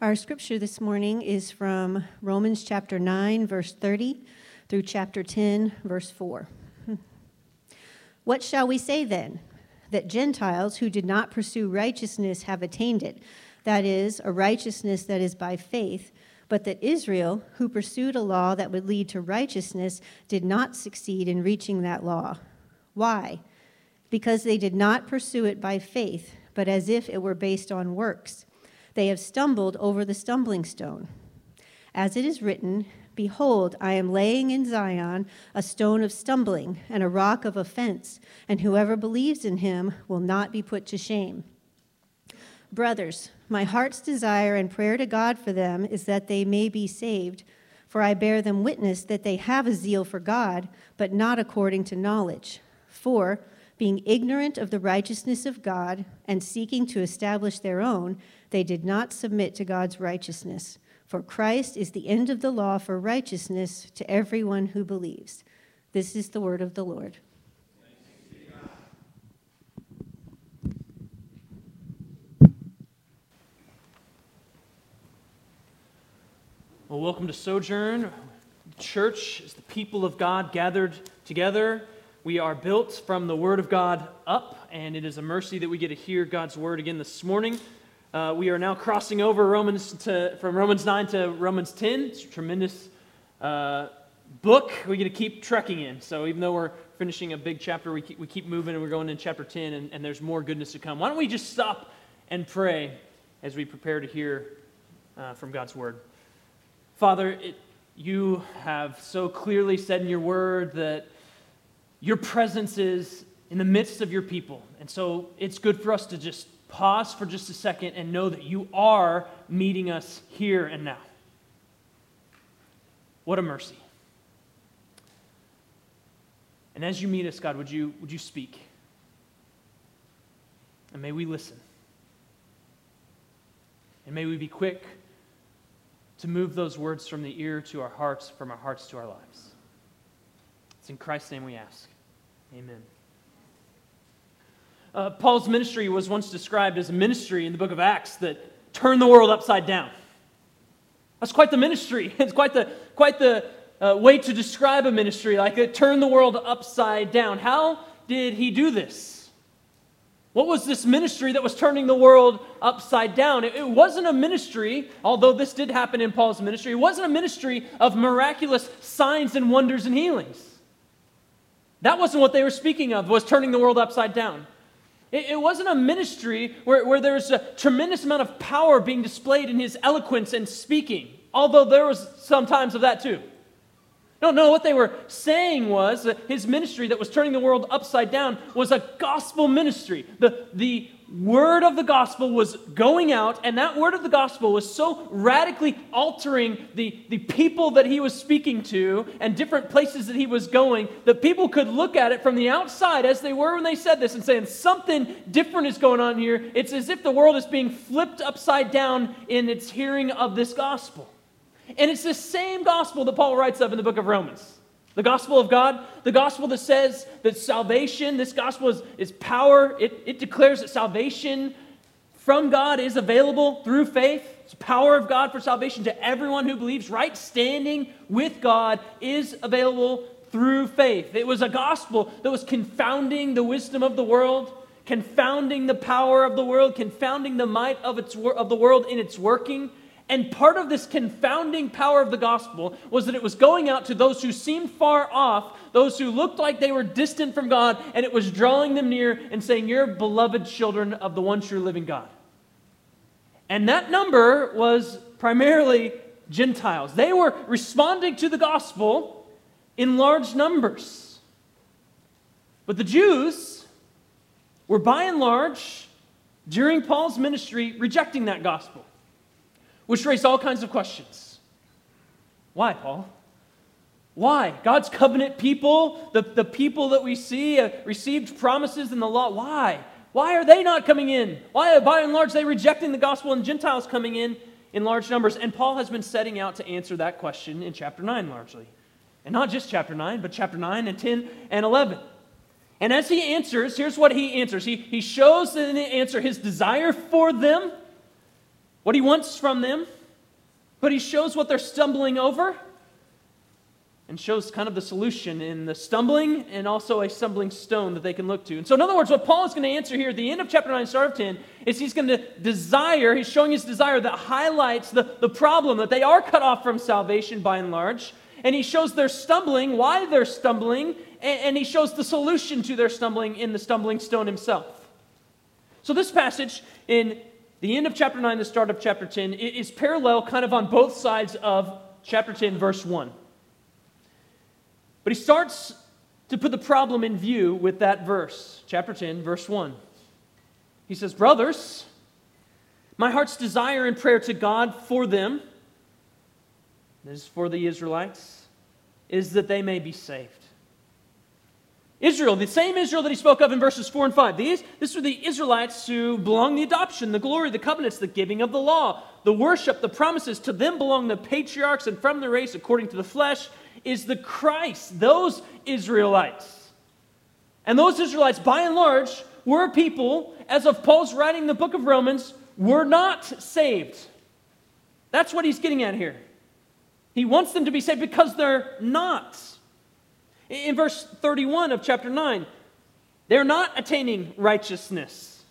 Our scripture this morning is from Romans chapter 9, verse 30 through chapter 10, verse 4. What shall we say then? That Gentiles who did not pursue righteousness have attained it, that is, a righteousness that is by faith, but that Israel, who pursued a law that would lead to righteousness, did not succeed in reaching that law. Why? Because they did not pursue it by faith, but as if it were based on works. They have stumbled over the stumbling stone. As it is written, Behold, I am laying in Zion a stone of stumbling and a rock of offense, and whoever believes in him will not be put to shame. Brothers, my heart's desire and prayer to God for them is that they may be saved, for I bear them witness that they have a zeal for God, but not according to knowledge. For, being ignorant of the righteousness of God and seeking to establish their own, they did not submit to God's righteousness. For Christ is the end of the law for righteousness to everyone who believes. This is the word of the Lord. Well, welcome to Sojourn. Church is the people of God gathered together. We are built from the Word of God up, and it is a mercy that we get to hear God's Word again this morning. Uh, we are now crossing over Romans to, from Romans 9 to Romans 10. It's a tremendous uh, book we get to keep trekking in. So even though we're finishing a big chapter, we keep, we keep moving and we're going in chapter 10, and, and there's more goodness to come. Why don't we just stop and pray as we prepare to hear uh, from God's Word? Father, it, you have so clearly said in your Word that your presence is in the midst of your people. And so it's good for us to just pause for just a second and know that you are meeting us here and now. What a mercy. And as you meet us, God, would you, would you speak? And may we listen. And may we be quick to move those words from the ear to our hearts, from our hearts to our lives. It's in Christ's name we ask. Amen. Uh, Paul's ministry was once described as a ministry in the book of Acts that turned the world upside down. That's quite the ministry. It's quite the, quite the uh, way to describe a ministry, like it turned the world upside down. How did he do this? What was this ministry that was turning the world upside down? It, it wasn't a ministry, although this did happen in Paul's ministry, it wasn't a ministry of miraculous signs and wonders and healings. That wasn't what they were speaking of, was turning the world upside down. It, it wasn't a ministry where, where there's a tremendous amount of power being displayed in his eloquence and speaking, although there was some times of that too. No, no, what they were saying was that his ministry that was turning the world upside down was a gospel ministry. The, the word of the gospel was going out, and that word of the gospel was so radically altering the, the people that he was speaking to and different places that he was going that people could look at it from the outside as they were when they said this and saying something different is going on here. It's as if the world is being flipped upside down in its hearing of this gospel. And it's the same gospel that Paul writes of in the book of Romans. The gospel of God, the gospel that says that salvation, this gospel is, is power. It, it declares that salvation from God is available through faith. It's power of God for salvation to everyone who believes. Right standing with God is available through faith. It was a gospel that was confounding the wisdom of the world, confounding the power of the world, confounding the might of, its, of the world in its working. And part of this confounding power of the gospel was that it was going out to those who seemed far off, those who looked like they were distant from God, and it was drawing them near and saying, You're beloved children of the one true living God. And that number was primarily Gentiles. They were responding to the gospel in large numbers. But the Jews were by and large, during Paul's ministry, rejecting that gospel which raised all kinds of questions. Why, Paul? Why? God's covenant people, the, the people that we see uh, received promises in the law, why? Why are they not coming in? Why, by and large, they rejecting the gospel and Gentiles coming in in large numbers? And Paul has been setting out to answer that question in chapter 9 largely. And not just chapter 9, but chapter 9 and 10 and 11. And as he answers, here's what he answers. He, he shows in the answer his desire for them what he wants from them, but he shows what they're stumbling over and shows kind of the solution in the stumbling and also a stumbling stone that they can look to. And so, in other words, what Paul is going to answer here at the end of chapter 9, start of 10, is he's going to desire, he's showing his desire that highlights the, the problem that they are cut off from salvation by and large. And he shows their stumbling, why they're stumbling, and, and he shows the solution to their stumbling in the stumbling stone himself. So, this passage in the end of chapter 9, the start of chapter 10, is parallel kind of on both sides of chapter 10, verse 1. But he starts to put the problem in view with that verse, chapter 10, verse 1. He says, Brothers, my heart's desire and prayer to God for them, this is for the Israelites, is that they may be saved. Israel, the same Israel that he spoke of in verses 4 and 5. These, this were the Israelites who belong the adoption, the glory, the covenants, the giving of the law, the worship, the promises. To them belong the patriarchs, and from the race, according to the flesh, is the Christ, those Israelites. And those Israelites, by and large, were people, as of Paul's writing the book of Romans, were not saved. That's what he's getting at here. He wants them to be saved because they're not. In verse 31 of chapter 9, they're not attaining righteousness.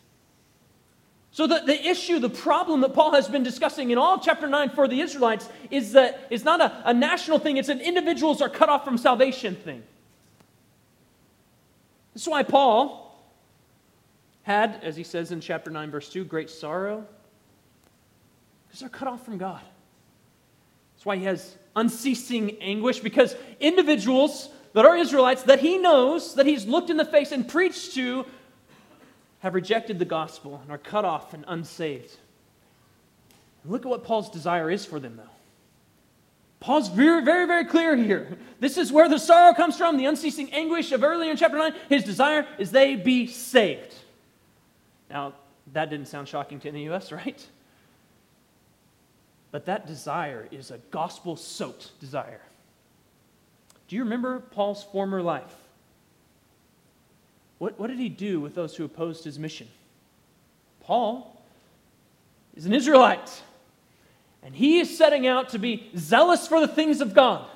So, the, the issue, the problem that Paul has been discussing in all chapter 9 for the Israelites is that it's not a, a national thing, it's an individuals are cut off from salvation thing. That's why Paul had, as he says in chapter 9, verse 2, great sorrow because they're cut off from God. That's why he has unceasing anguish because individuals that are Israelites that he knows, that he's looked in the face and preached to, have rejected the gospel and are cut off and unsaved. Look at what Paul's desire is for them, though. Paul's very, very, very clear here. This is where the sorrow comes from, the unceasing anguish of earlier in chapter 9. His desire is they be saved. Now, that didn't sound shocking to any of us, right? But that desire is a gospel soaked desire. Do you remember Paul's former life? What, what did he do with those who opposed his mission? Paul is an Israelite, and he is setting out to be zealous for the things of God.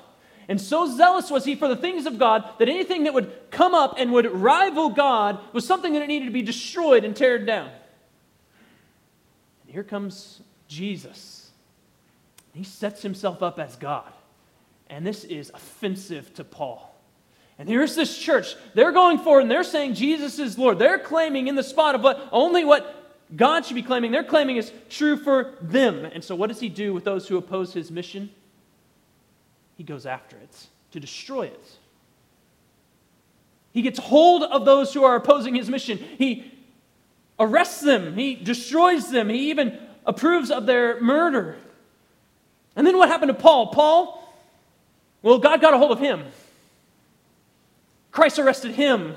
And so zealous was he for the things of God that anything that would come up and would rival God was something that needed to be destroyed and teared down. And here comes Jesus. He sets himself up as God. And this is offensive to Paul. And here's this church. They're going forward and they're saying Jesus is Lord. They're claiming in the spot of what only what God should be claiming, they're claiming is true for them. And so, what does he do with those who oppose his mission? He goes after it to destroy it. He gets hold of those who are opposing his mission. He arrests them, he destroys them, he even approves of their murder. And then what happened to Paul? Paul, well, God got a hold of him. Christ arrested him.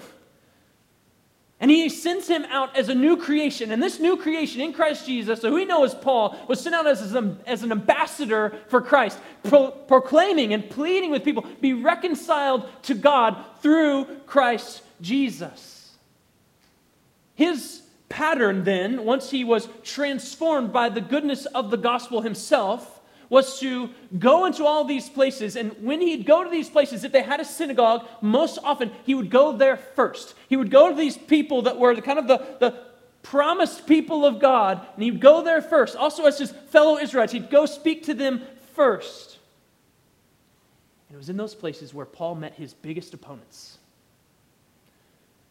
And he sends him out as a new creation. And this new creation in Christ Jesus, so we know as Paul, was sent out as, as an ambassador for Christ, pro- proclaiming and pleading with people, be reconciled to God through Christ Jesus. His pattern then, once he was transformed by the goodness of the gospel himself, was to go into all these places. And when he'd go to these places, if they had a synagogue, most often he would go there first. He would go to these people that were the, kind of the, the promised people of God, and he'd go there first. Also, as his fellow Israelites, he'd go speak to them first. And it was in those places where Paul met his biggest opponents.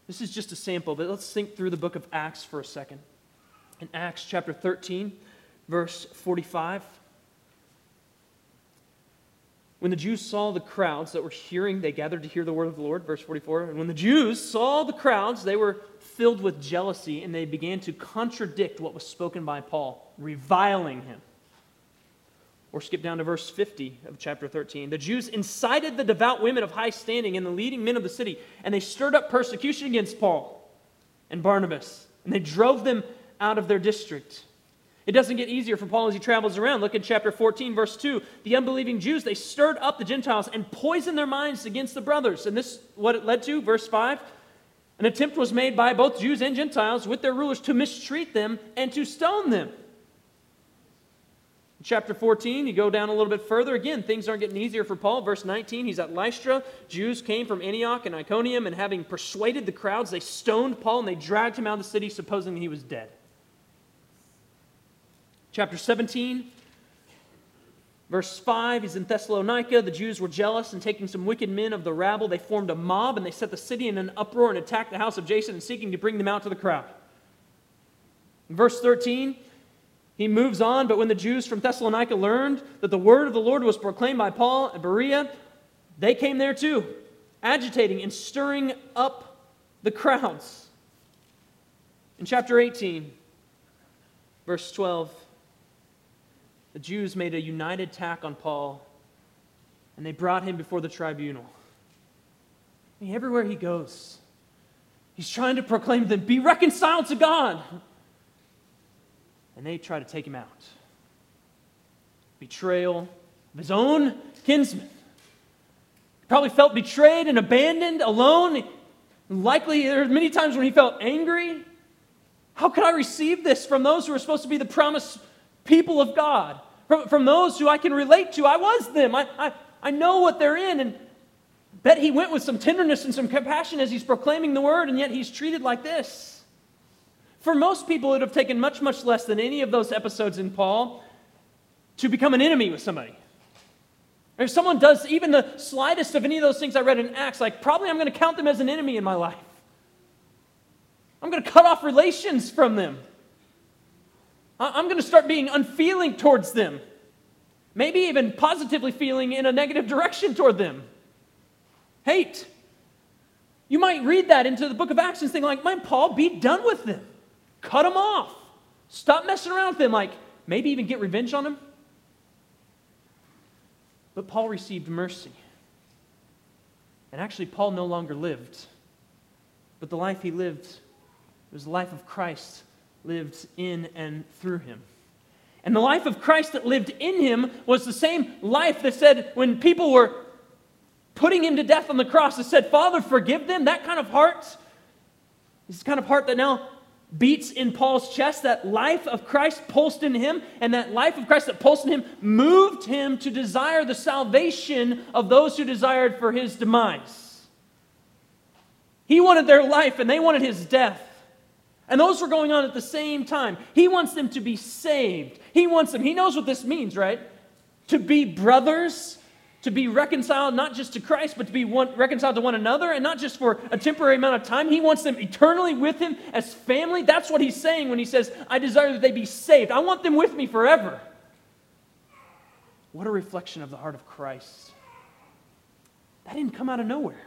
This is just a sample, but let's think through the book of Acts for a second. In Acts chapter 13, verse 45. When the Jews saw the crowds that were hearing, they gathered to hear the word of the Lord, verse 44. And when the Jews saw the crowds, they were filled with jealousy and they began to contradict what was spoken by Paul, reviling him. Or skip down to verse 50 of chapter 13. The Jews incited the devout women of high standing and the leading men of the city, and they stirred up persecution against Paul and Barnabas, and they drove them out of their district. It doesn't get easier for Paul as he travels around. Look in chapter 14, verse 2. The unbelieving Jews, they stirred up the Gentiles and poisoned their minds against the brothers. And this what it led to, verse 5. An attempt was made by both Jews and Gentiles with their rulers to mistreat them and to stone them. Chapter 14, you go down a little bit further. Again, things aren't getting easier for Paul. Verse 19, he's at Lystra. Jews came from Antioch and Iconium, and having persuaded the crowds, they stoned Paul and they dragged him out of the city, supposing he was dead. Chapter 17, verse 5, he's in Thessalonica. The Jews were jealous, and taking some wicked men of the rabble, they formed a mob and they set the city in an uproar and attacked the house of Jason, and seeking to bring them out to the crowd. In verse 13, he moves on, but when the Jews from Thessalonica learned that the word of the Lord was proclaimed by Paul and Berea, they came there too, agitating and stirring up the crowds. In chapter 18, verse 12, the Jews made a united attack on Paul and they brought him before the tribunal. I mean, everywhere he goes, he's trying to proclaim to them, Be reconciled to God and they try to take him out. Betrayal of his own kinsmen. He probably felt betrayed and abandoned, alone. Likely, there were many times when he felt angry. How could I receive this from those who are supposed to be the promised people of God? From, from those who I can relate to? I was them. I, I, I know what they're in. And bet he went with some tenderness and some compassion as he's proclaiming the word, and yet he's treated like this. For most people, it would have taken much, much less than any of those episodes in Paul to become an enemy with somebody. If someone does even the slightest of any of those things I read in Acts, like probably I'm going to count them as an enemy in my life. I'm going to cut off relations from them. I'm going to start being unfeeling towards them. Maybe even positively feeling in a negative direction toward them. Hate. You might read that into the book of Acts and think, like, my Paul, be done with them. Cut them off. Stop messing around with them. Like, maybe even get revenge on them. But Paul received mercy. And actually, Paul no longer lived. But the life he lived was the life of Christ lived in and through him. And the life of Christ that lived in him was the same life that said, when people were putting him to death on the cross, it said, Father, forgive them. That kind of heart is the kind of heart that now beats in Paul's chest, that life of Christ pulsed in him, and that life of Christ that pulsed in him moved him to desire the salvation of those who desired for his demise. He wanted their life, and they wanted his death. And those were going on at the same time. He wants them to be saved. He wants them, he knows what this means, right? To be brothers to be reconciled not just to Christ, but to be one, reconciled to one another, and not just for a temporary amount of time. He wants them eternally with Him as family. That's what He's saying when He says, I desire that they be saved. I want them with me forever. What a reflection of the heart of Christ. That didn't come out of nowhere.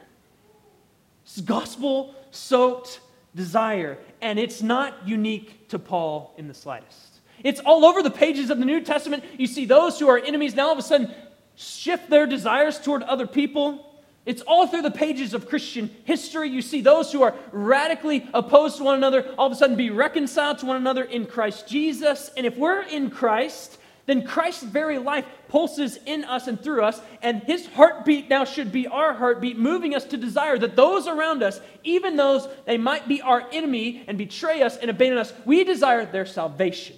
It's gospel soaked desire, and it's not unique to Paul in the slightest. It's all over the pages of the New Testament. You see those who are enemies now all of a sudden shift their desires toward other people. It's all through the pages of Christian history. You see those who are radically opposed to one another all of a sudden be reconciled to one another in Christ Jesus. And if we're in Christ, then Christ's very life pulses in us and through us, and his heartbeat now should be our heartbeat, moving us to desire that those around us, even those they might be our enemy and betray us and abandon us, we desire their salvation.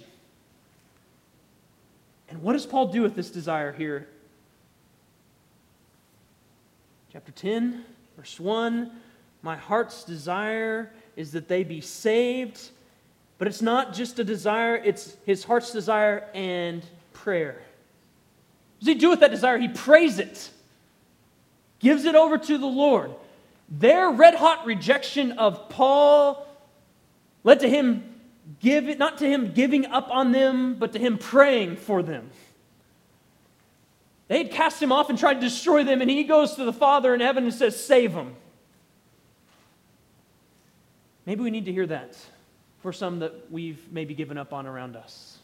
And what does Paul do with this desire here Chapter 10, verse 1 My heart's desire is that they be saved. But it's not just a desire, it's his heart's desire and prayer. What does he do with that desire? He prays it, gives it over to the Lord. Their red hot rejection of Paul led to him give it, not to him giving up on them, but to him praying for them. They had cast him off and tried to destroy them, and he goes to the Father in heaven and says, Save them. Maybe we need to hear that for some that we've maybe given up on around us.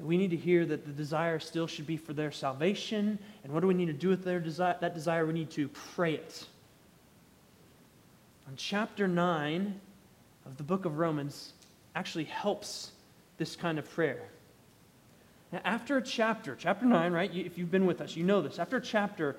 We need to hear that the desire still should be for their salvation. And what do we need to do with their desire, that desire? We need to pray it. On chapter 9 of the book of Romans actually helps this kind of prayer. Now, after a chapter, chapter 9, right? If you've been with us, you know this. After a chapter,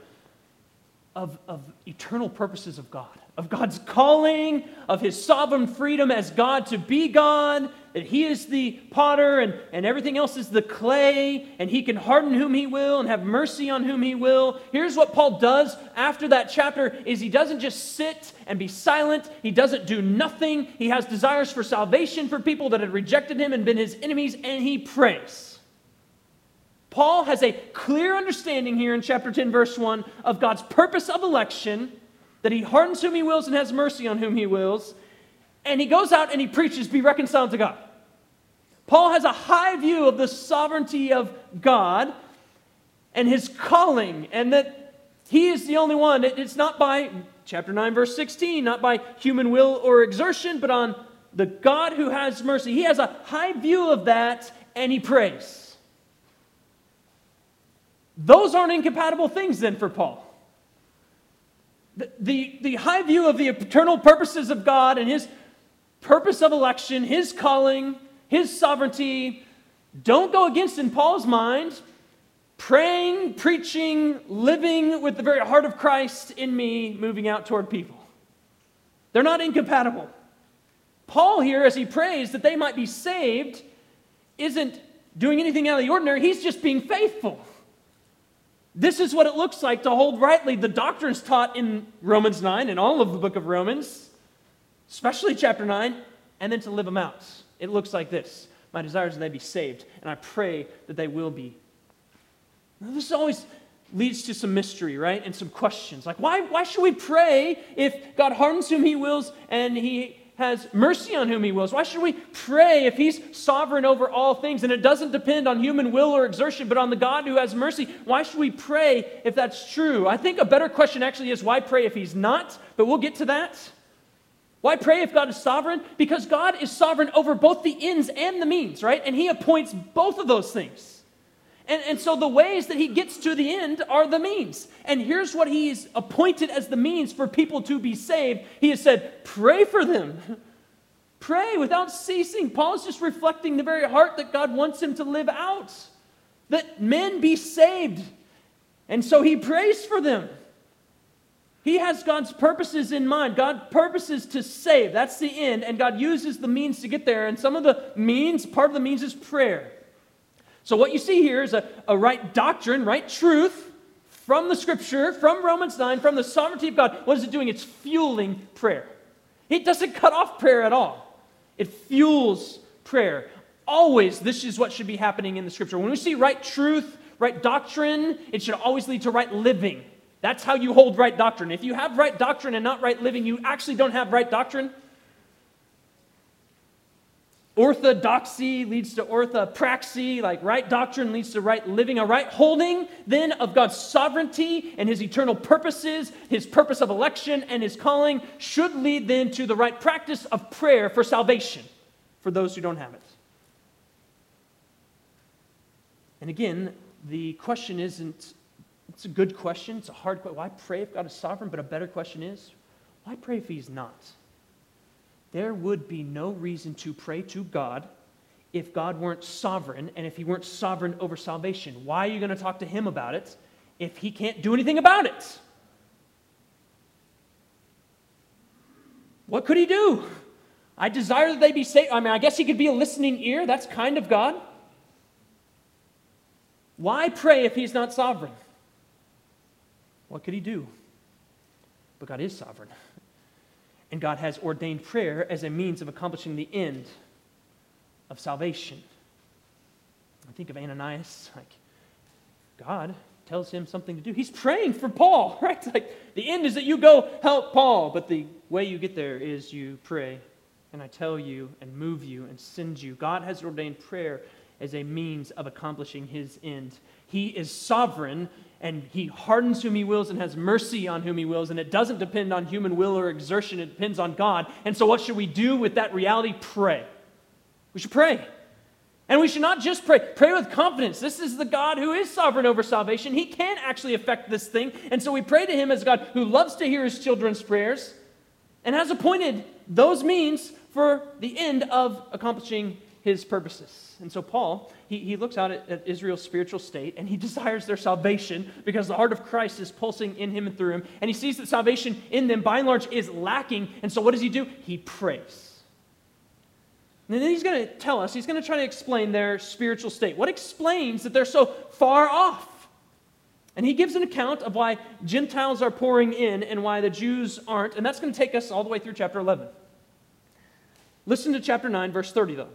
of, of eternal purposes of God, of God's calling, of his sovereign freedom as God to be God, that he is the potter and, and everything else is the clay, and he can harden whom he will and have mercy on whom he will. Here's what Paul does after that chapter is he doesn't just sit and be silent. He doesn't do nothing. He has desires for salvation for people that had rejected him and been his enemies, and he prays. Paul has a clear understanding here in chapter 10, verse 1 of God's purpose of election, that he hardens whom he wills and has mercy on whom he wills. And he goes out and he preaches, Be reconciled to God. Paul has a high view of the sovereignty of God and his calling, and that he is the only one. It's not by, chapter 9, verse 16, not by human will or exertion, but on the God who has mercy. He has a high view of that, and he prays. Those aren't incompatible things then for Paul. The, the, the, high view of the eternal purposes of God and his purpose of election, his calling, his sovereignty, don't go against, in Paul's mind, praying, preaching, living with the very heart of Christ in me, moving out toward people. They're not incompatible. Paul, here, as he prays that they might be saved, isn't doing anything out of the ordinary, he's just being faithful. This is what it looks like to hold rightly the doctrines taught in Romans 9 and all of the book of Romans, especially chapter 9, and then to live them out. It looks like this My desire is that they be saved, and I pray that they will be. Now, this always leads to some mystery, right? And some questions. Like, why, why should we pray if God harms whom he wills and he has mercy on whom he wills. Why should we pray if he's sovereign over all things and it doesn't depend on human will or exertion, but on the God who has mercy? Why should we pray if that's true? I think a better question actually is why pray if he's not, but we'll get to that. Why pray if God is sovereign? Because God is sovereign over both the ends and the means, right? And he appoints both of those things. And, and so the ways that he gets to the end are the means. And here's what he's appointed as the means for people to be saved. He has said, pray for them. Pray without ceasing. Paul's just reflecting the very heart that God wants him to live out. That men be saved. And so he prays for them. He has God's purposes in mind. God purposes to save. That's the end. And God uses the means to get there. And some of the means, part of the means is prayer. So, what you see here is a, a right doctrine, right truth from the scripture, from Romans 9, from the sovereignty of God. What is it doing? It's fueling prayer. It doesn't cut off prayer at all, it fuels prayer. Always, this is what should be happening in the scripture. When we see right truth, right doctrine, it should always lead to right living. That's how you hold right doctrine. If you have right doctrine and not right living, you actually don't have right doctrine. Orthodoxy leads to orthopraxy, like right doctrine leads to right living. A right holding, then, of God's sovereignty and his eternal purposes, his purpose of election and his calling, should lead then to the right practice of prayer for salvation for those who don't have it. And again, the question isn't, it's a good question, it's a hard question. Why pray if God is sovereign? But a better question is, why pray if he's not? There would be no reason to pray to God if God weren't sovereign and if he weren't sovereign over salvation. Why are you going to talk to him about it if he can't do anything about it? What could he do? I desire that they be saved. I mean, I guess he could be a listening ear. That's kind of God. Why pray if he's not sovereign? What could he do? But God is sovereign. And God has ordained prayer as a means of accomplishing the end of salvation. I think of Ananias, like, God tells him something to do. He's praying for Paul, right? Like, the end is that you go help Paul, but the way you get there is you pray. And I tell you and move you and send you. God has ordained prayer as a means of accomplishing his end. He is sovereign and he hardens whom he wills and has mercy on whom he wills. And it doesn't depend on human will or exertion, it depends on God. And so, what should we do with that reality? Pray. We should pray. And we should not just pray, pray with confidence. This is the God who is sovereign over salvation. He can actually affect this thing. And so we pray to him as God who loves to hear his children's prayers and has appointed those means for the end of accomplishing his purposes. And so Paul, he, he looks out at, at, Israel's spiritual state and he desires their salvation because the heart of Christ is pulsing in him and through him. And he sees that salvation in them, by and large, is lacking. And so what does he do? He prays. And then he's going to tell us, he's going to try to explain their spiritual state. What explains that they're so far off? And he gives an account of why Gentiles are pouring in and why the Jews aren't. And that's going to take us all the way through chapter 11. Listen to chapter 9, verse 30, though.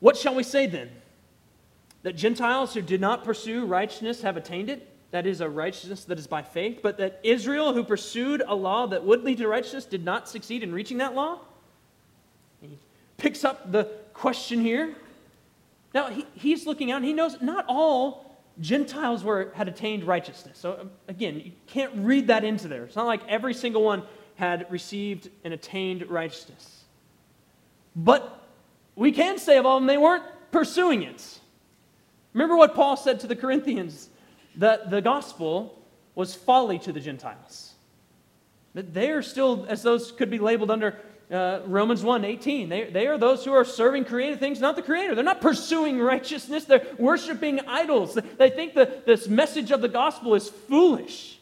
What shall we say then? That Gentiles who did not pursue righteousness have attained it? That is a righteousness that is by faith. But that Israel, who pursued a law that would lead to righteousness, did not succeed in reaching that law? He picks up the question here. Now, he, he's looking out and he knows not all Gentiles were, had attained righteousness. So, um, again, you can't read that into there. It's not like every single one had received and attained righteousness. But we can say of all them, they weren't pursuing it. Remember what Paul said to the Corinthians that the gospel was folly to the Gentiles. That they are still, as those could be labeled under uh, Romans 1 18. They, they are those who are serving created things, not the Creator. They're not pursuing righteousness, they're worshiping idols. They think that this message of the gospel is foolish.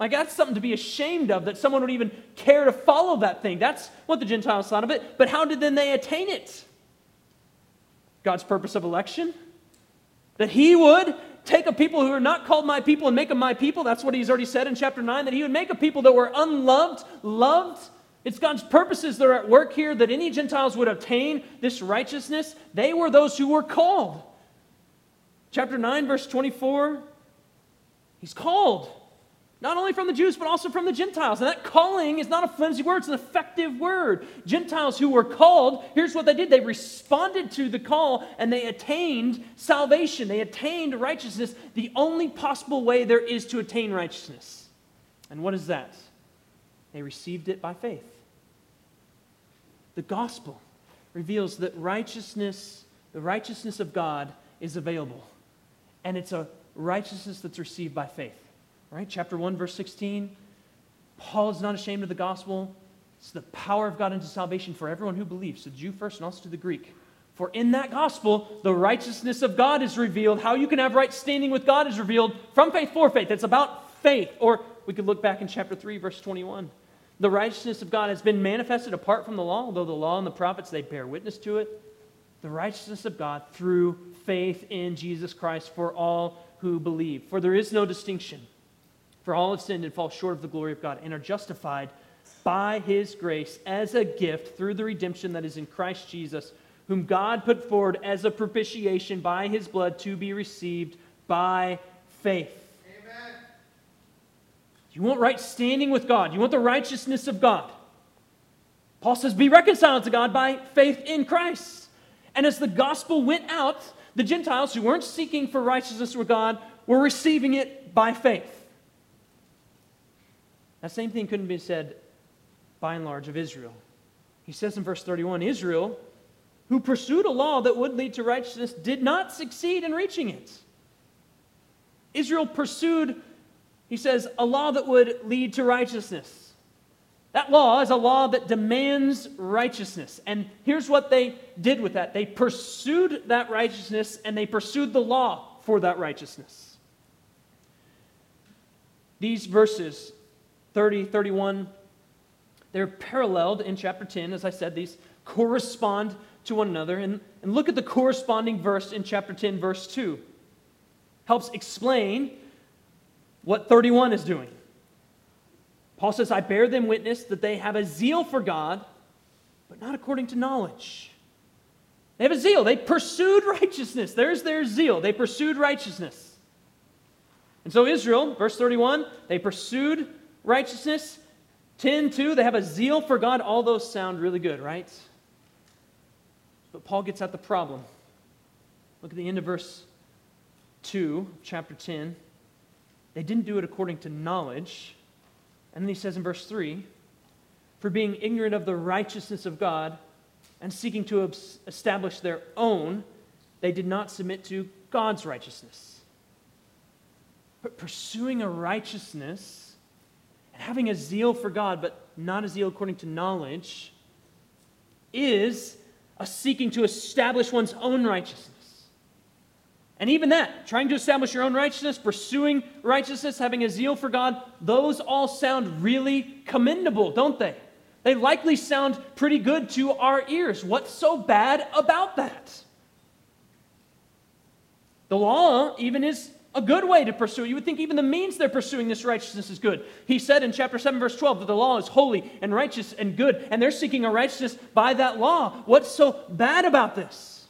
Like, that's something to be ashamed of, that someone would even care to follow that thing. That's what the Gentiles thought of it. But how did then they attain it? God's purpose of election? That He would take a people who are not called my people and make them my people. That's what He's already said in chapter 9, that He would make a people that were unloved, loved. It's God's purposes that are at work here that any Gentiles would obtain this righteousness. They were those who were called. Chapter 9, verse 24, He's called. Not only from the Jews, but also from the Gentiles. And that calling is not a flimsy word, it's an effective word. Gentiles who were called, here's what they did they responded to the call and they attained salvation. They attained righteousness, the only possible way there is to attain righteousness. And what is that? They received it by faith. The gospel reveals that righteousness, the righteousness of God, is available. And it's a righteousness that's received by faith. Right? Chapter 1, verse 16. Paul is not ashamed of the gospel. It's the power of God into salvation for everyone who believes, the Jew first and also to the Greek. For in that gospel, the righteousness of God is revealed. How you can have right standing with God is revealed from faith for faith. It's about faith. Or we could look back in chapter 3, verse 21. The righteousness of God has been manifested apart from the law, although the law and the prophets, they bear witness to it. The righteousness of God through faith in Jesus Christ for all who believe. For there is no distinction. For all have sinned and fall short of the glory of God and are justified by his grace as a gift through the redemption that is in Christ Jesus, whom God put forward as a propitiation by his blood to be received by faith. Amen. You want right standing with God, you want the righteousness of God. Paul says, Be reconciled to God by faith in Christ. And as the gospel went out, the Gentiles who weren't seeking for righteousness with God were receiving it by faith. That same thing couldn't be said by and large of Israel. He says in verse 31 Israel, who pursued a law that would lead to righteousness, did not succeed in reaching it. Israel pursued, he says, a law that would lead to righteousness. That law is a law that demands righteousness. And here's what they did with that they pursued that righteousness and they pursued the law for that righteousness. These verses 30, 31, they're paralleled in chapter 10. As I said, these correspond to one another. And, and look at the corresponding verse in chapter 10, verse 2. Helps explain what 31 is doing. Paul says, I bear them witness that they have a zeal for God, but not according to knowledge. They have a zeal. They pursued righteousness. There's their zeal. They pursued righteousness. And so, Israel, verse 31, they pursued righteousness. 10, 2, they have a zeal for God. All those sound really good, right? But Paul gets at the problem. Look at the end of verse 2, chapter 10. They didn't do it according to knowledge. And then he says in verse 3 For being ignorant of the righteousness of God and seeking to establish their own, they did not submit to God's righteousness. But pursuing a righteousness having a zeal for God, but not a zeal according to knowledge, is a seeking to establish one's own righteousness. And even that, trying to establish your own righteousness, pursuing righteousness, having a zeal for God, those all sound really commendable, don't they? They likely sound pretty good to our ears. What's so bad about that? The law even is a good way to pursue it. You would think even the means they're pursuing this righteousness is good. He said in chapter 7, verse 12, that the law is holy and righteous and good, and they're seeking a righteousness by that law. What's so bad about this?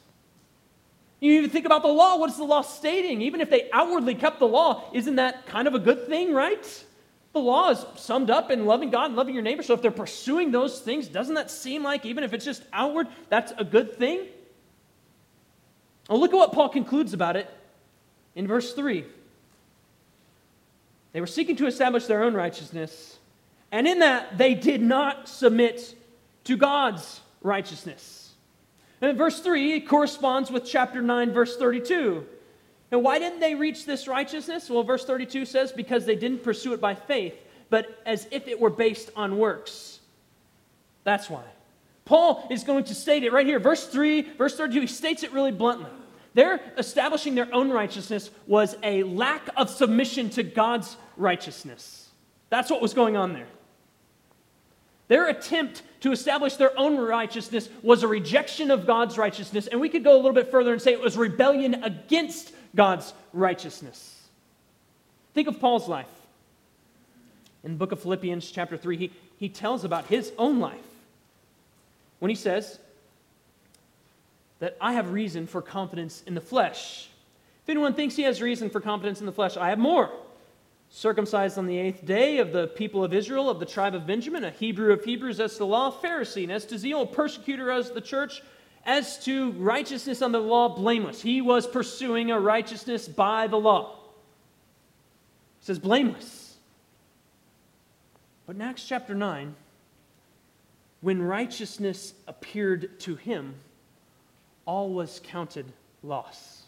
You even think about the law. What is the law stating? Even if they outwardly kept the law, isn't that kind of a good thing, right? The law is summed up in loving God and loving your neighbor. So if they're pursuing those things, doesn't that seem like, even if it's just outward, that's a good thing? Well, look at what Paul concludes about it in verse 3. They were seeking to establish their own righteousness, and in that they did not submit to God's righteousness. And verse 3 corresponds with chapter 9, verse 32. And why didn't they reach this righteousness? Well, verse 32 says, because they didn't pursue it by faith, but as if it were based on works. That's why. Paul is going to state it right here. Verse 3, verse 32, he states it really bluntly. Their establishing their own righteousness was a lack of submission to God's righteousness. That's what was going on there. Their attempt to establish their own righteousness was a rejection of God's righteousness, and we could go a little bit further and say it was rebellion against God's righteousness. Think of Paul's life. In the book of Philippians, chapter 3, he, he tells about his own life when he says that I have reason for confidence in the flesh. If anyone thinks he has reason for confidence in the flesh, I have more. Circumcised on the eighth day of the people of Israel, of the tribe of Benjamin, a Hebrew of Hebrews as to the law, Pharisee, and as to zeal, persecutor as the church, as to righteousness under the law, blameless. He was pursuing a righteousness by the law. He says, blameless. But in Acts chapter 9, when righteousness appeared to him, all was counted loss.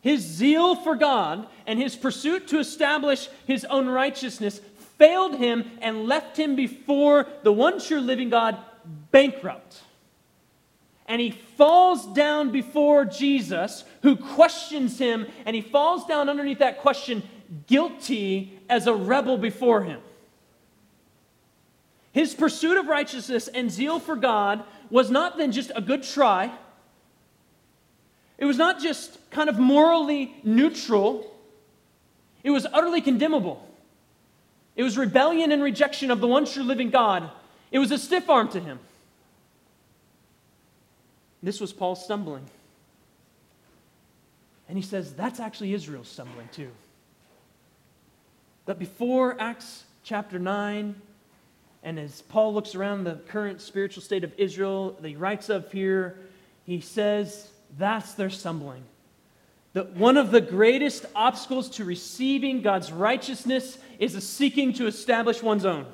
His zeal for God and his pursuit to establish his own righteousness failed him and left him before the one true living God bankrupt and he falls down before Jesus, who questions him, and he falls down underneath that question, guilty as a rebel before him. His pursuit of righteousness and zeal for God was not then just a good try. It was not just kind of morally neutral. It was utterly condemnable. It was rebellion and rejection of the one true living God. It was a stiff arm to him. This was Paul stumbling. And he says that's actually Israel stumbling too. That before Acts chapter 9, and as Paul looks around the current spiritual state of Israel, he writes up here, he says that's their stumbling. That one of the greatest obstacles to receiving God's righteousness is a seeking to establish one's own.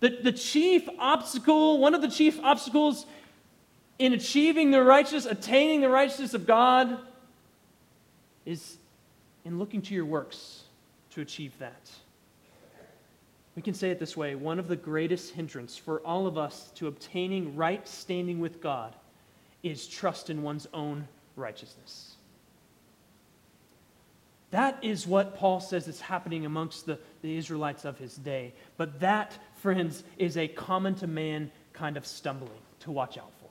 The, the chief obstacle, one of the chief obstacles in achieving the righteousness, attaining the righteousness of God, is in looking to your works to achieve that. We can say it this way one of the greatest hindrance for all of us to obtaining right standing with God is trust in one's own righteousness. That is what Paul says is happening amongst the, the Israelites of his day. But that, friends, is a common to man kind of stumbling to watch out for.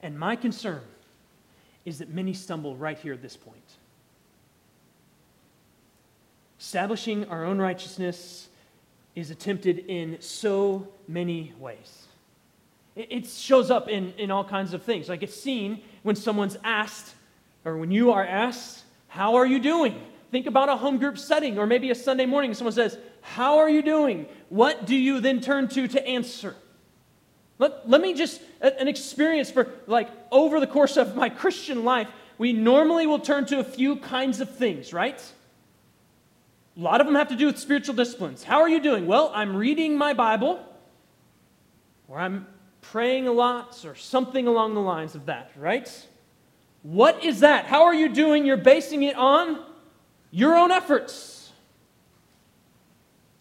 And my concern is that many stumble right here at this point. Establishing our own righteousness is attempted in so many ways. It shows up in, in all kinds of things. Like it's seen when someone's asked, or when you are asked, How are you doing? Think about a home group setting, or maybe a Sunday morning, someone says, How are you doing? What do you then turn to to answer? Let, let me just, an experience for like over the course of my Christian life, we normally will turn to a few kinds of things, right? A lot of them have to do with spiritual disciplines. How are you doing? Well, I'm reading my Bible, or I'm praying a lot, or something along the lines of that, right? What is that? How are you doing? You're basing it on your own efforts.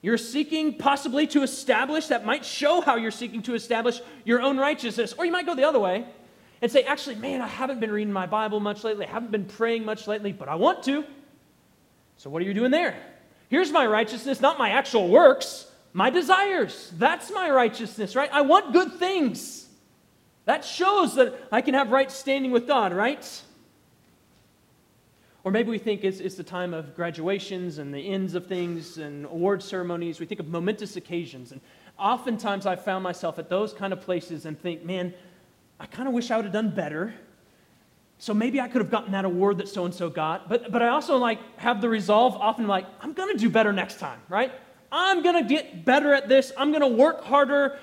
You're seeking possibly to establish, that might show how you're seeking to establish your own righteousness. Or you might go the other way and say, actually, man, I haven't been reading my Bible much lately. I haven't been praying much lately, but I want to. So what are you doing there? Here's my righteousness, not my actual works, my desires. That's my righteousness, right? I want good things. That shows that I can have right standing with God, right? Or maybe we think it's, it's the time of graduations and the ends of things and award ceremonies. We think of momentous occasions. And oftentimes I've found myself at those kind of places and think, man, I kind of wish I would have done better. So maybe I could have gotten that award that so and so got. But, but I also like have the resolve often like, I'm going to do better next time, right? I'm going to get better at this. I'm going to work harder.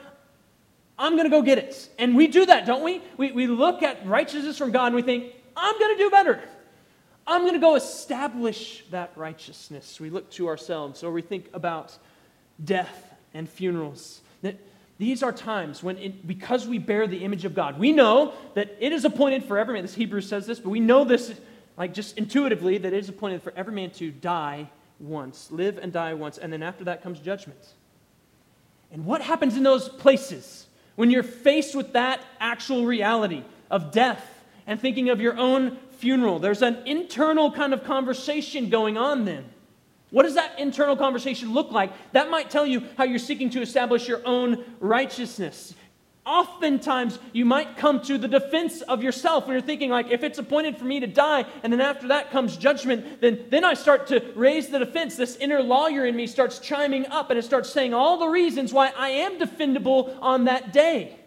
I'm going to go get it. And we do that, don't we? we? We look at righteousness from God and we think, I'm going to do better. I'm going to go establish that righteousness. We look to ourselves, or we think about death and funerals. That these are times when, it, because we bear the image of God, we know that it is appointed for every man. This Hebrew says this, but we know this, like just intuitively, that it is appointed for every man to die once, live and die once, and then after that comes judgment. And what happens in those places when you're faced with that actual reality of death and thinking of your own funeral. There's an internal kind of conversation going on then. What does that internal conversation look like? That might tell you how you're seeking to establish your own righteousness. Oftentimes, you might come to the defense of yourself when you're thinking, like, if it's appointed for me to die, and then after that comes judgment, then, then I start to raise the defense. This inner lawyer in me starts chiming up and it starts saying all the reasons why I am defendable on that day.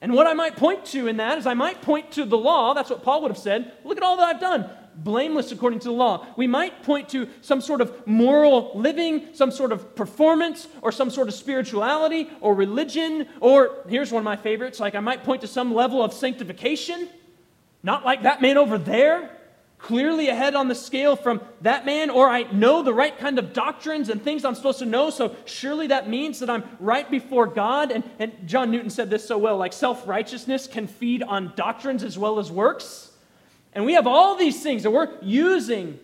And what I might point to in that is I might point to the law. That's what Paul would have said. Look at all that I've done. Blameless according to the law. We might point to some sort of moral living, some sort of performance, or some sort of spirituality or religion. Or here's one of my favorites like I might point to some level of sanctification. Not like that man over there clearly ahead on the scale from that man, or I know the right kind of doctrines and things I'm supposed to know, so surely that means that I'm right before God. And, and John Newton said this so well like self righteousness can feed on doctrines as well as works. And we have all these things that we're using.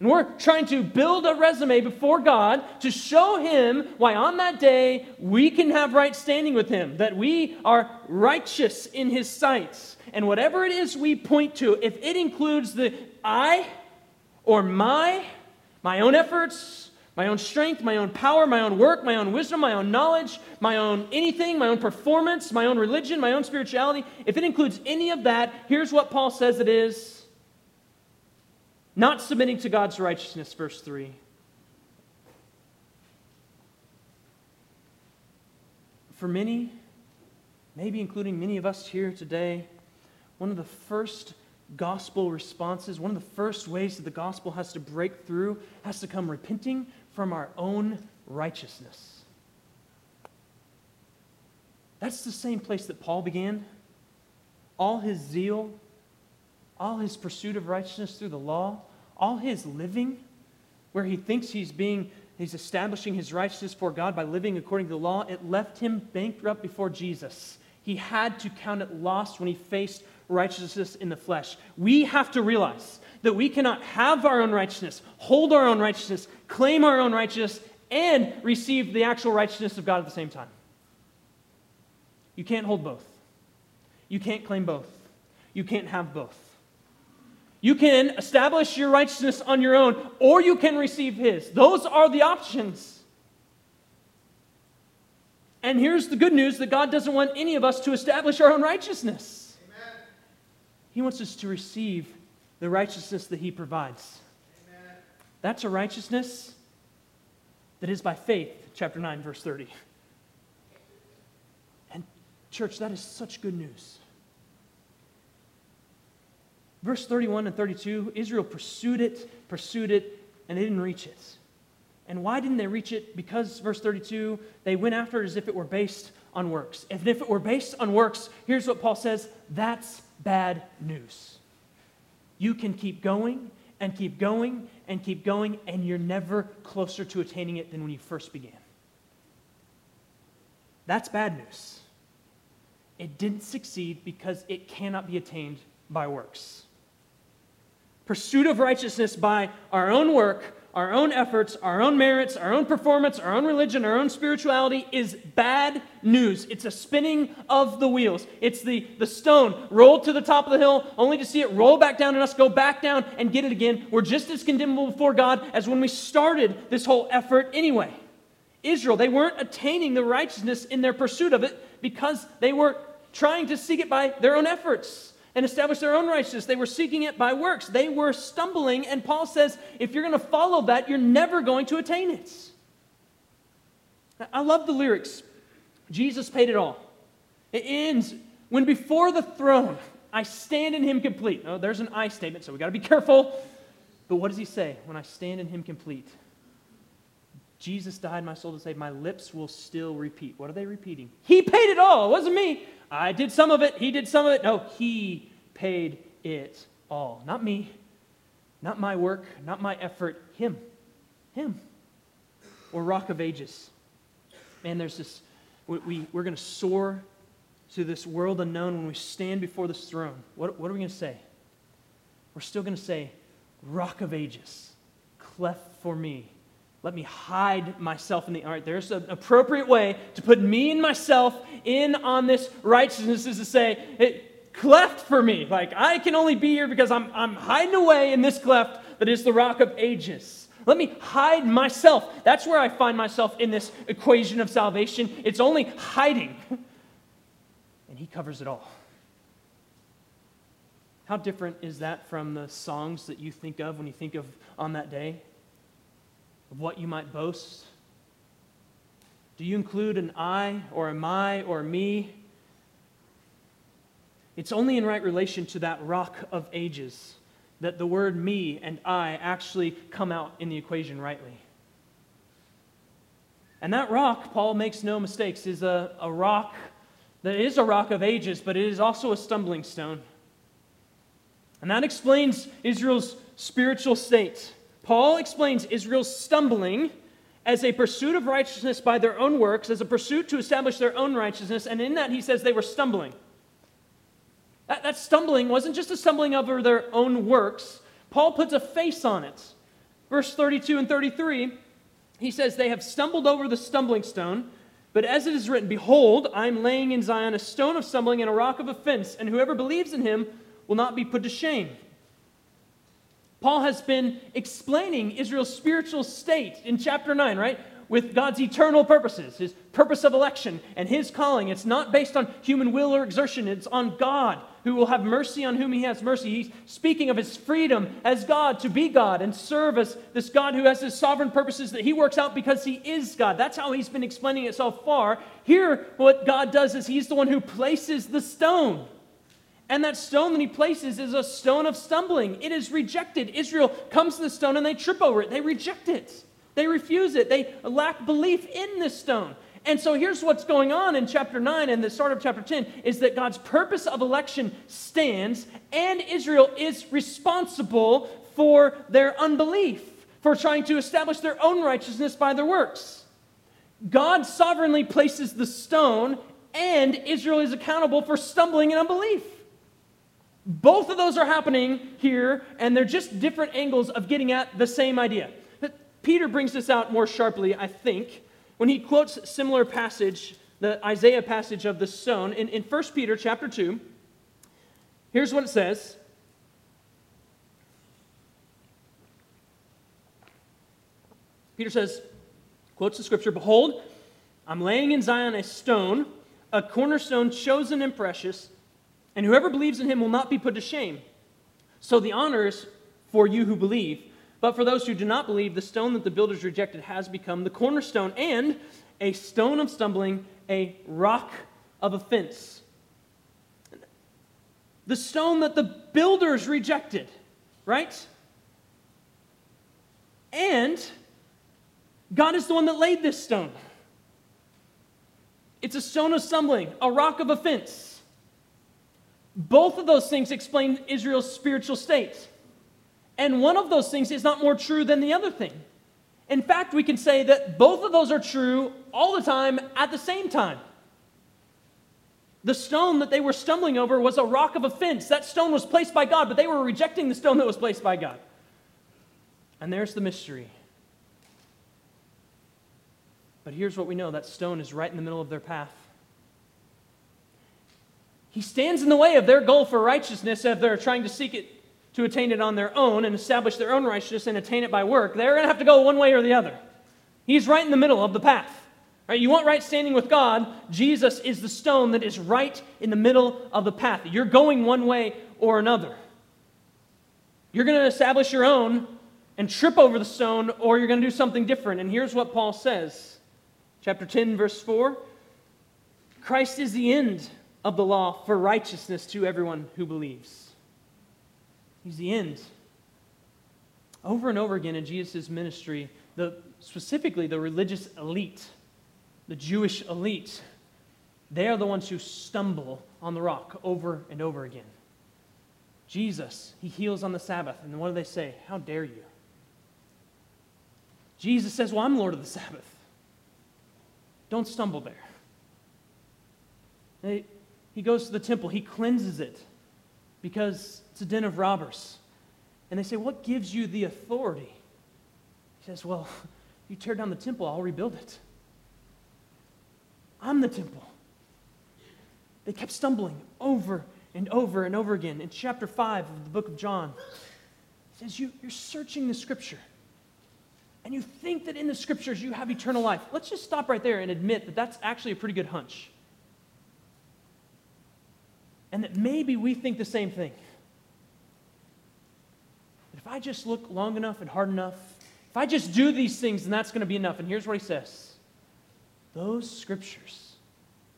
And we're trying to build a resume before God to show Him why on that day we can have right standing with Him, that we are righteous in His sight. And whatever it is we point to, if it includes the I or my, my own efforts, my own strength, my own power, my own work, my own wisdom, my own knowledge, my own anything, my own performance, my own religion, my own spirituality, if it includes any of that, here's what Paul says it is not submitting to God's righteousness, verse 3. For many, maybe including many of us here today, one of the first gospel responses, one of the first ways that the gospel has to break through, has to come repenting from our own righteousness. That's the same place that Paul began. All his zeal, all his pursuit of righteousness through the law, all his living, where he thinks he's being he's establishing his righteousness for God by living according to the law, it left him bankrupt before Jesus. He had to count it lost when he faced righteousness in the flesh. We have to realize that we cannot have our own righteousness, hold our own righteousness, claim our own righteousness, and receive the actual righteousness of God at the same time. You can't hold both. You can't claim both. You can't have both. You can establish your righteousness on your own, or you can receive His. Those are the options. And here's the good news that God doesn't want any of us to establish our own righteousness. He wants us to receive the righteousness that He provides. Amen. That's a righteousness that is by faith, chapter 9, verse 30. And, church, that is such good news. Verse 31 and 32 Israel pursued it, pursued it, and they didn't reach it. And why didn't they reach it? Because, verse 32, they went after it as if it were based on works. And if it were based on works, here's what Paul says that's bad news. You can keep going and keep going and keep going, and you're never closer to attaining it than when you first began. That's bad news. It didn't succeed because it cannot be attained by works. Pursuit of righteousness by our own work our own efforts, our own merits, our own performance, our own religion, our own spirituality is bad news. It's a spinning of the wheels. It's the, the stone rolled to the top of the hill, only to see it roll back down and us go back down and get it again. We're just as condemnable before God as when we started this whole effort anyway. Israel, they weren't attaining the righteousness in their pursuit of it because they were trying to seek it by their own efforts and establish their own righteousness. They were seeking it by works. They were stumbling, and Paul says, if you're going to follow that, you're never going to attain it. I love the lyrics. Jesus paid it all. It ends when before the throne I stand in him complete. Oh, there's an I statement, so we got to be careful. But what does he say? When I stand in him complete. Jesus died my soul to save. My lips will still repeat. What are they repeating? He paid it all. It wasn't me. I did some of it, he did some of it. No, he paid it all. Not me, not my work, not my effort, him. Him. Or Rock of Ages. Man, there's this, we, we, we're going to soar to this world unknown when we stand before this throne. What, what are we going to say? We're still going to say, Rock of Ages, cleft for me let me hide myself in the art. There's an appropriate way to put me and myself in on this righteousness is to say, it cleft for me. Like, I can only be here because I'm, I'm hiding away in this cleft that is the rock of ages. Let me hide myself. That's where I find myself in this equation of salvation. It's only hiding. And He covers it all. How different is that from the songs that you think of when you think of on that day? Of what you might boast? Do you include an I or a my or a me? It's only in right relation to that rock of ages that the word me and I actually come out in the equation rightly. And that rock, Paul makes no mistakes, is a, a rock that is a rock of ages, but it is also a stumbling stone. And that explains Israel's spiritual state. Paul explains Israel's stumbling as a pursuit of righteousness by their own works, as a pursuit to establish their own righteousness, and in that he says they were stumbling. That, that stumbling wasn't just a stumbling over their own works, Paul puts a face on it. Verse 32 and 33, he says, They have stumbled over the stumbling stone, but as it is written, Behold, I am laying in Zion a stone of stumbling and a rock of offense, and whoever believes in him will not be put to shame. Paul has been explaining Israel's spiritual state in chapter 9, right? With God's eternal purposes, his purpose of election and his calling. It's not based on human will or exertion, it's on God who will have mercy on whom he has mercy. He's speaking of his freedom as God to be God and serve as this God who has his sovereign purposes that he works out because he is God. That's how he's been explaining it so far. Here, what God does is he's the one who places the stone. And that stone that he places is a stone of stumbling. It is rejected. Israel comes to the stone and they trip over it. They reject it. They refuse it. They lack belief in this stone. And so here's what's going on in chapter 9 and the start of chapter 10 is that God's purpose of election stands and Israel is responsible for their unbelief, for trying to establish their own righteousness by their works. God sovereignly places the stone and Israel is accountable for stumbling and unbelief. Both of those are happening here, and they're just different angles of getting at the same idea. Peter brings this out more sharply, I think, when he quotes similar passage, the Isaiah passage of the stone, in, in 1 Peter chapter 2. Here's what it says. Peter says, quotes the scripture, Behold, I'm laying in Zion a stone, a cornerstone chosen and precious and whoever believes in him will not be put to shame. So the honor is for you who believe. But for those who do not believe, the stone that the builders rejected has become the cornerstone and a stone of stumbling, a rock of offense. The stone that the builders rejected, right? And God is the one that laid this stone. It's a stone of stumbling, a rock of offense. Both of those things explain Israel's spiritual state. And one of those things is not more true than the other thing. In fact, we can say that both of those are true all the time at the same time. The stone that they were stumbling over was a rock of offense. That stone was placed by God, but they were rejecting the stone that was placed by God. And there's the mystery. But here's what we know that stone is right in the middle of their path. He stands in the way of their goal for righteousness if they're trying to seek it to attain it on their own and establish their own righteousness and attain it by work. They're going to have to go one way or the other. He's right in the middle of the path. Right? You want right standing with God, Jesus is the stone that is right in the middle of the path. You're going one way or another. You're going to establish your own and trip over the stone, or you're going to do something different. And here's what Paul says chapter 10, verse 4 Christ is the end of the law for righteousness to everyone who believes. He's the end. Over and over again in Jesus' ministry, the, specifically the religious elite, the Jewish elite, they are the ones who stumble on the rock over and over again. Jesus, he heals on the Sabbath. And what do they say? How dare you? Jesus says, Well, I'm Lord of the Sabbath. Don't stumble there. They, he goes to the temple, he cleanses it because it's a den of robbers. And they say, What gives you the authority? He says, Well, you tear down the temple, I'll rebuild it. I'm the temple. They kept stumbling over and over and over again. In chapter 5 of the book of John, it says, you, You're searching the scripture. And you think that in the scriptures you have eternal life. Let's just stop right there and admit that that's actually a pretty good hunch. And that maybe we think the same thing. If I just look long enough and hard enough, if I just do these things, then that's going to be enough. And here's what he says those scriptures,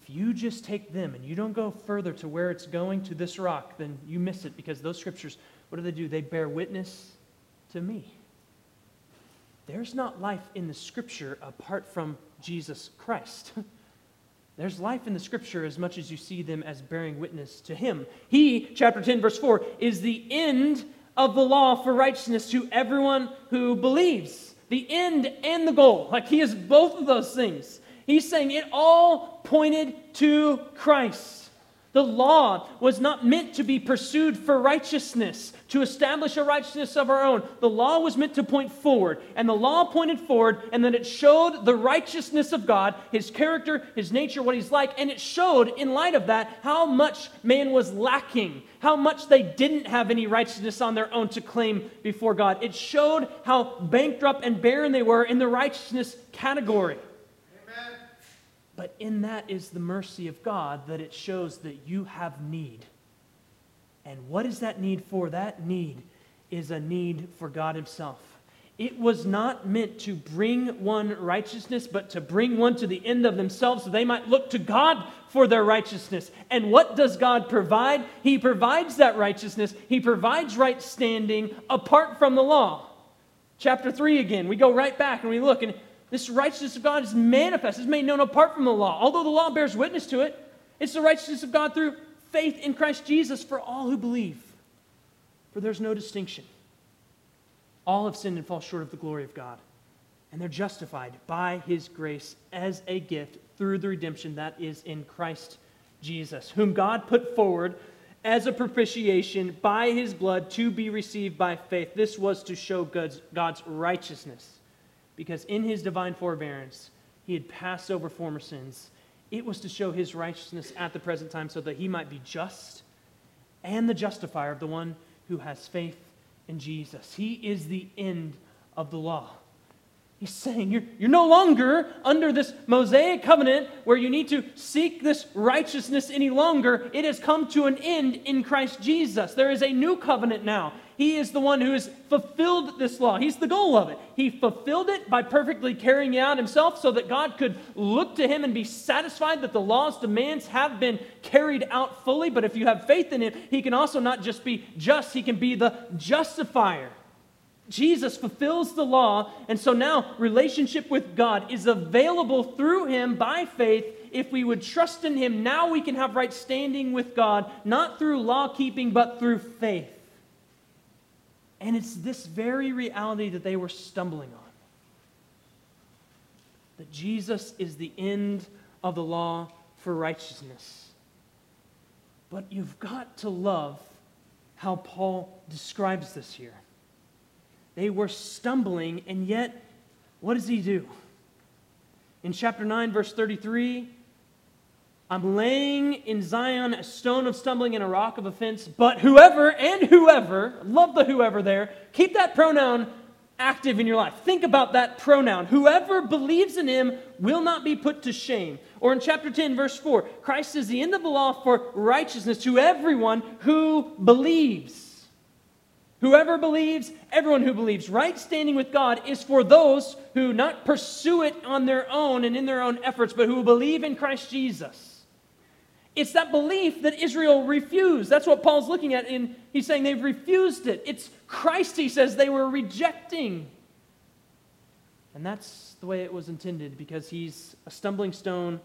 if you just take them and you don't go further to where it's going to this rock, then you miss it because those scriptures, what do they do? They bear witness to me. There's not life in the scripture apart from Jesus Christ. There's life in the scripture as much as you see them as bearing witness to him. He, chapter 10, verse 4, is the end of the law for righteousness to everyone who believes. The end and the goal. Like he is both of those things. He's saying it all pointed to Christ. The law was not meant to be pursued for righteousness, to establish a righteousness of our own. The law was meant to point forward, and the law pointed forward, and then it showed the righteousness of God, his character, his nature, what he's like, and it showed, in light of that, how much man was lacking, how much they didn't have any righteousness on their own to claim before God. It showed how bankrupt and barren they were in the righteousness category. But in that is the mercy of God that it shows that you have need. And what is that need for? That need is a need for God Himself. It was not meant to bring one righteousness, but to bring one to the end of themselves so they might look to God for their righteousness. And what does God provide? He provides that righteousness, He provides right standing apart from the law. Chapter 3 again, we go right back and we look, and this righteousness of God is manifest, is made known apart from the law. Although the law bears witness to it, it's the righteousness of God through faith in Christ Jesus for all who believe. For there's no distinction. All have sinned and fall short of the glory of God. And they're justified by his grace as a gift through the redemption that is in Christ Jesus, whom God put forward as a propitiation by his blood to be received by faith. This was to show God's, God's righteousness because in his divine forbearance, he had passed over former sins. It was to show his righteousness at the present time so that he might be just and the justifier of the one who has faith in Jesus. He is the end of the law. He's saying you're, you're no longer under this Mosaic covenant where you need to seek this righteousness any longer. It has come to an end in Christ Jesus. There is a new covenant now. He is the one who has fulfilled this law. He's the goal of it. He fulfilled it by perfectly carrying it out himself so that God could look to him and be satisfied that the law's demands have been carried out fully. But if you have faith in him, he can also not just be just, he can be the justifier. Jesus fulfills the law, and so now relationship with God is available through him by faith. If we would trust in him, now we can have right standing with God, not through law keeping, but through faith. And it's this very reality that they were stumbling on that Jesus is the end of the law for righteousness. But you've got to love how Paul describes this here. They were stumbling, and yet, what does he do? In chapter 9, verse 33, I'm laying in Zion a stone of stumbling and a rock of offense, but whoever and whoever, love the whoever there, keep that pronoun active in your life. Think about that pronoun. Whoever believes in him will not be put to shame. Or in chapter 10, verse 4, Christ is the end of the law for righteousness to everyone who believes. Whoever believes, everyone who believes. Right standing with God is for those who not pursue it on their own and in their own efforts, but who believe in Christ Jesus. It's that belief that Israel refused. That's what Paul's looking at. And he's saying they've refused it. It's Christ, he says, they were rejecting. And that's the way it was intended because he's a stumbling stone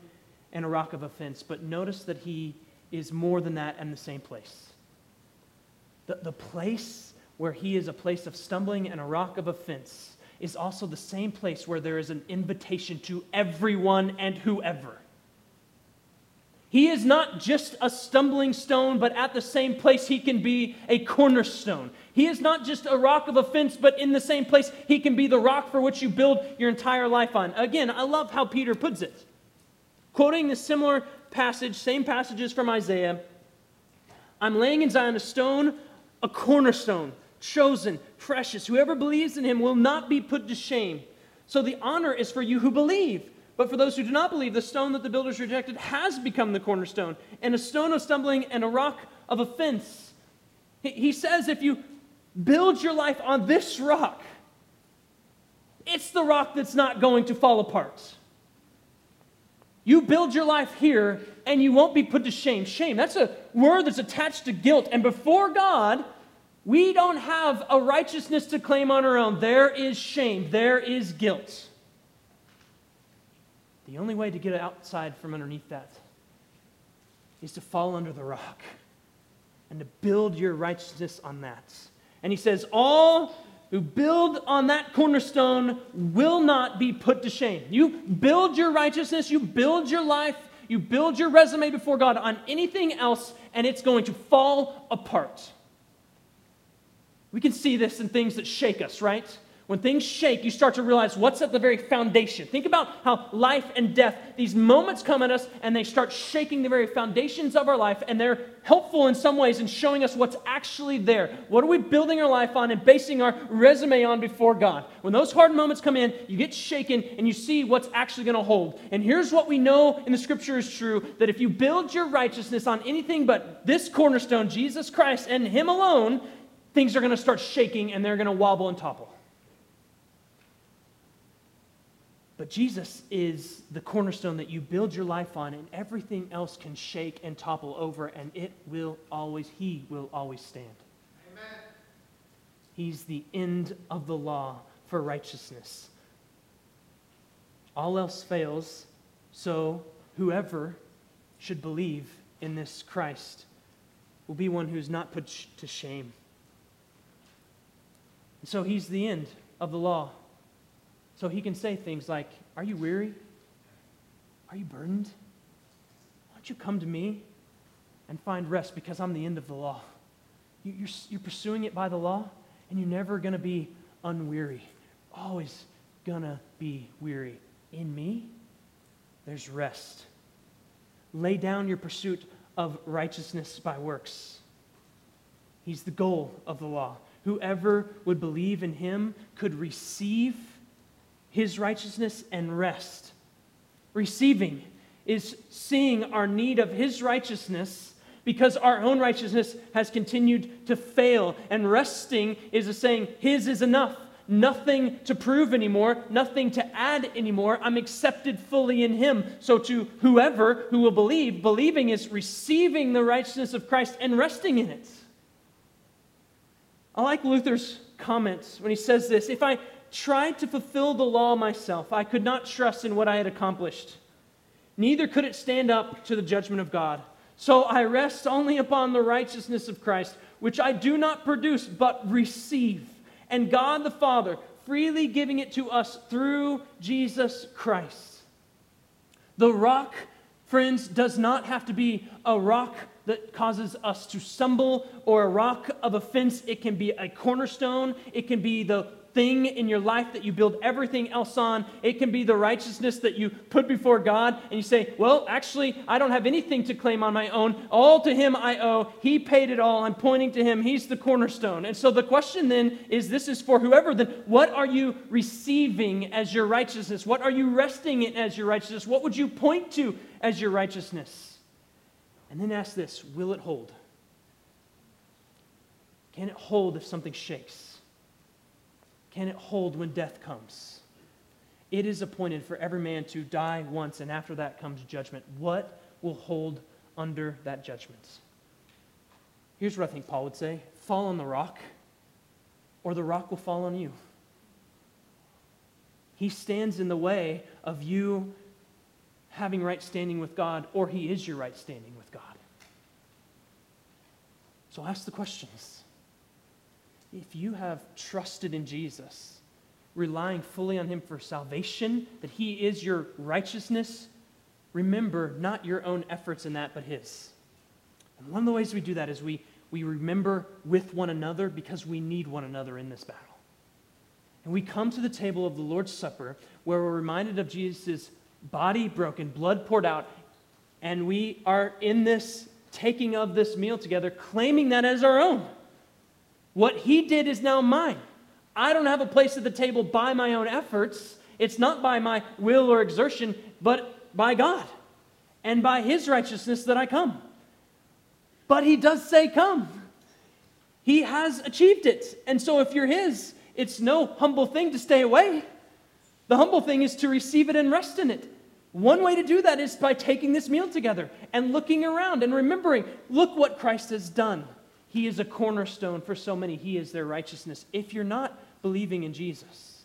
and a rock of offense. But notice that he is more than that and the same place. The, the place where he is a place of stumbling and a rock of offense is also the same place where there is an invitation to everyone and whoever. He is not just a stumbling stone, but at the same place, he can be a cornerstone. He is not just a rock of offense, but in the same place, he can be the rock for which you build your entire life on. Again, I love how Peter puts it. Quoting the similar passage, same passages from Isaiah I'm laying in Zion a stone, a cornerstone, chosen, precious. Whoever believes in him will not be put to shame. So the honor is for you who believe. But for those who do not believe, the stone that the builders rejected has become the cornerstone, and a stone of stumbling and a rock of offense. He says if you build your life on this rock, it's the rock that's not going to fall apart. You build your life here and you won't be put to shame. Shame, that's a word that's attached to guilt. And before God, we don't have a righteousness to claim on our own. There is shame, there is guilt. The only way to get outside from underneath that is to fall under the rock and to build your righteousness on that. And he says, All who build on that cornerstone will not be put to shame. You build your righteousness, you build your life, you build your resume before God on anything else, and it's going to fall apart. We can see this in things that shake us, right? When things shake, you start to realize what's at the very foundation. Think about how life and death, these moments come at us and they start shaking the very foundations of our life, and they're helpful in some ways in showing us what's actually there. What are we building our life on and basing our resume on before God? When those hard moments come in, you get shaken and you see what's actually going to hold. And here's what we know in the scripture is true that if you build your righteousness on anything but this cornerstone, Jesus Christ, and Him alone, things are going to start shaking and they're going to wobble and topple. But Jesus is the cornerstone that you build your life on, and everything else can shake and topple over, and it will always, He will always stand. Amen. He's the end of the law for righteousness. All else fails, so whoever should believe in this Christ will be one who's not put to shame. And so he's the end of the law. So he can say things like, Are you weary? Are you burdened? Why don't you come to me and find rest because I'm the end of the law? You're, you're pursuing it by the law, and you're never going to be unweary. Always going to be weary. In me, there's rest. Lay down your pursuit of righteousness by works. He's the goal of the law. Whoever would believe in him could receive his righteousness and rest. Receiving is seeing our need of his righteousness because our own righteousness has continued to fail. And resting is a saying, His is enough. Nothing to prove anymore, nothing to add anymore. I'm accepted fully in Him. So, to whoever who will believe, believing is receiving the righteousness of Christ and resting in it. I like Luther's comments when he says this If I tried to fulfill the law myself. I could not trust in what I had accomplished. Neither could it stand up to the judgment of God. So I rest only upon the righteousness of Christ, which I do not produce, but receive. And God the Father, freely giving it to us through Jesus Christ. The rock, friends, does not have to be a rock that causes us to stumble or a rock of offense. It can be a cornerstone, it can be the thing in your life that you build everything else on. It can be the righteousness that you put before God, and you say, Well, actually, I don't have anything to claim on my own. All to Him I owe. He paid it all. I'm pointing to Him. He's the cornerstone. And so the question then is this is for whoever, then what are you receiving as your righteousness? What are you resting in as your righteousness? What would you point to as your righteousness? And then ask this Will it hold? Can it hold if something shakes? can it hold when death comes? It is appointed for every man to die once, and after that comes judgment. What will hold under that judgment? Here's what I think Paul would say fall on the rock, or the rock will fall on you. He stands in the way of you having right standing with God, or he is your right standing with God. So ask the questions if you have trusted in Jesus, relying fully on Him for salvation, that He is your righteousness, remember not your own efforts in that, but His. And one of the ways we do that is we, we remember with one another because we need one another in this battle. And we come to the table of the Lord's Supper where we're reminded of Jesus' body broken, blood poured out, and we are in this taking of this meal together, claiming that as our own. What he did is now mine. I don't have a place at the table by my own efforts. It's not by my will or exertion, but by God and by his righteousness that I come. But he does say, Come. He has achieved it. And so if you're his, it's no humble thing to stay away. The humble thing is to receive it and rest in it. One way to do that is by taking this meal together and looking around and remembering look what Christ has done. He is a cornerstone for so many. He is their righteousness. If you're not believing in Jesus,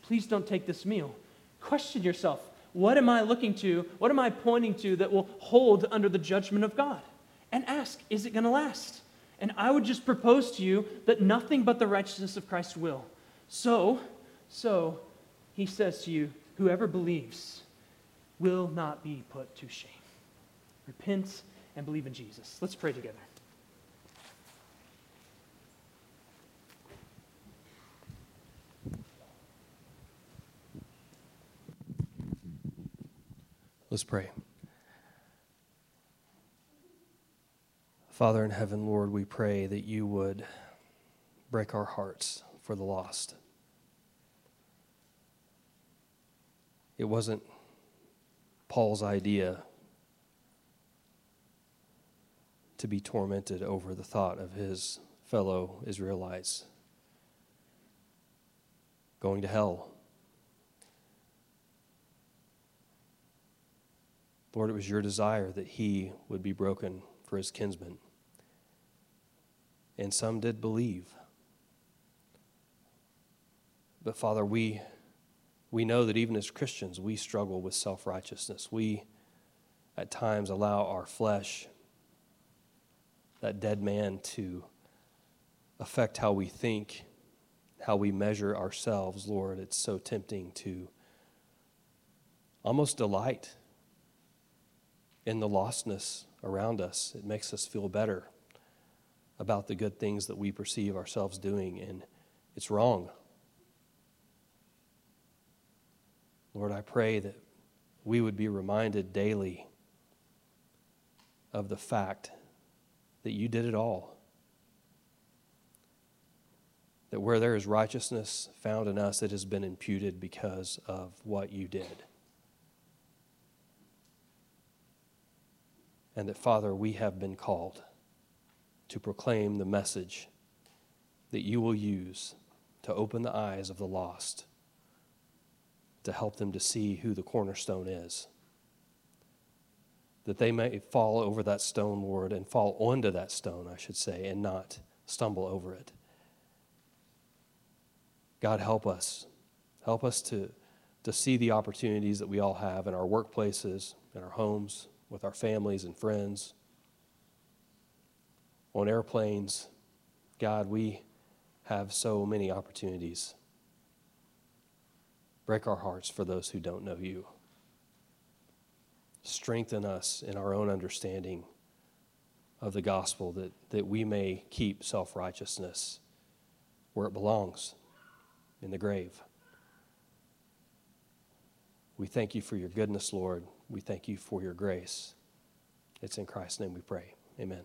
please don't take this meal. Question yourself what am I looking to? What am I pointing to that will hold under the judgment of God? And ask, is it going to last? And I would just propose to you that nothing but the righteousness of Christ will. So, so, he says to you, whoever believes will not be put to shame. Repent and believe in Jesus. Let's pray together. Let's pray. Father in heaven, Lord, we pray that you would break our hearts for the lost. It wasn't Paul's idea to be tormented over the thought of his fellow Israelites going to hell Lord, it was your desire that he would be broken for his kinsmen. And some did believe. But Father, we, we know that even as Christians, we struggle with self righteousness. We, at times, allow our flesh, that dead man, to affect how we think, how we measure ourselves. Lord, it's so tempting to almost delight in the lostness around us. It makes us feel better about the good things that we perceive ourselves doing, and it's wrong. Lord, I pray that we would be reminded daily of the fact that you did it all. That where there is righteousness found in us, it has been imputed because of what you did. and that, Father, we have been called to proclaim the message that you will use to open the eyes of the lost, to help them to see who the cornerstone is. That they may fall over that stone, Lord, and fall onto that stone, I should say, and not stumble over it. God, help us. Help us to, to see the opportunities that we all have in our workplaces, in our homes, with our families and friends, on airplanes. God, we have so many opportunities. Break our hearts for those who don't know you. Strengthen us in our own understanding of the gospel that, that we may keep self righteousness where it belongs in the grave. We thank you for your goodness, Lord. We thank you for your grace. It's in Christ's name we pray. Amen.